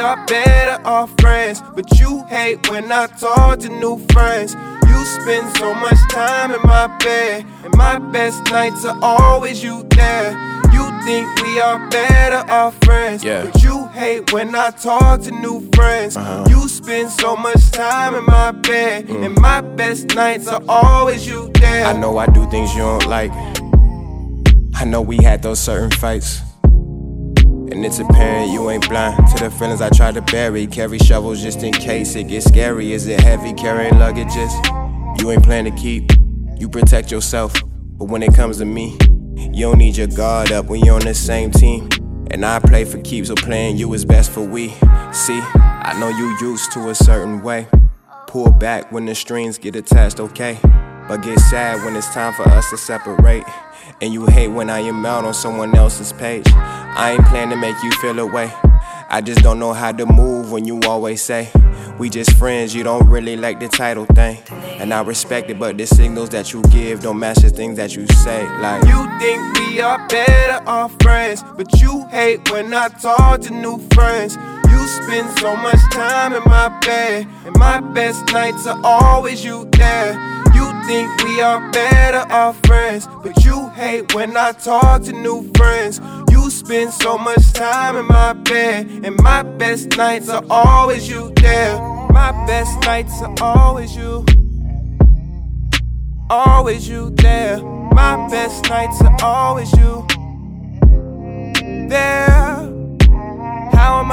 are better off friends, but you hate when I talk to new friends. You spend so much time in my bed, and my best nights are always you there. You think we are better off friends, Yeah. but you hate when I talk to new friends. Uh-huh. You spend so much time in my bed, and my best nights are always you there. I know I do things you don't like. I know we had those certain fights. And it's apparent you ain't blind to the feelings I try to bury. Carry shovels just in case it gets scary. Is it heavy carrying luggages? You ain't plan to keep. You protect yourself. But when it comes to me, you don't need your guard up when you're on the same team. And I play for keeps, so playing you is best for we. See, I know you used to a certain way. Pull back when the strings get attached, okay? But get sad when it's time for us to separate. And you hate when I am out on someone else's page. I ain't plan to make you feel away. I just don't know how to move when you always say, We just friends, you don't really like the title thing. And I respect it, but the signals that you give don't match the things that you say. Like, You think we are better off friends, but you hate when I talk to new friends. You spend so much time in my bed, and my best nights are always you there. You think we are better off friends, but you hate when I talk to new friends. You spend so much time in my bed, and my best nights are always you there. My best nights are always you always you there. My best nights are always you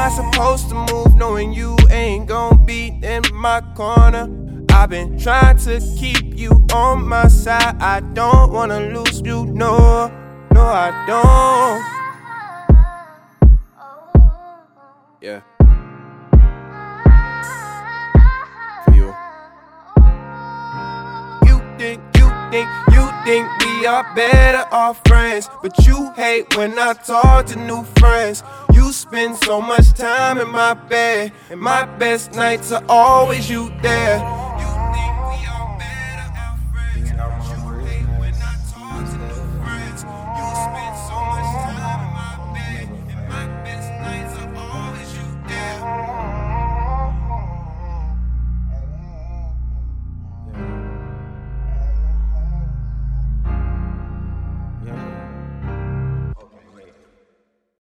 I supposed to move knowing you ain't gonna be in my corner? I've been trying to keep you on my side. I don't wanna lose you, no, no, I don't. yeah. For you. You think, you think, you think we are better off friends, but you hate when I talk to new friends. You spend so much time in my bed, and my best nights are always you there.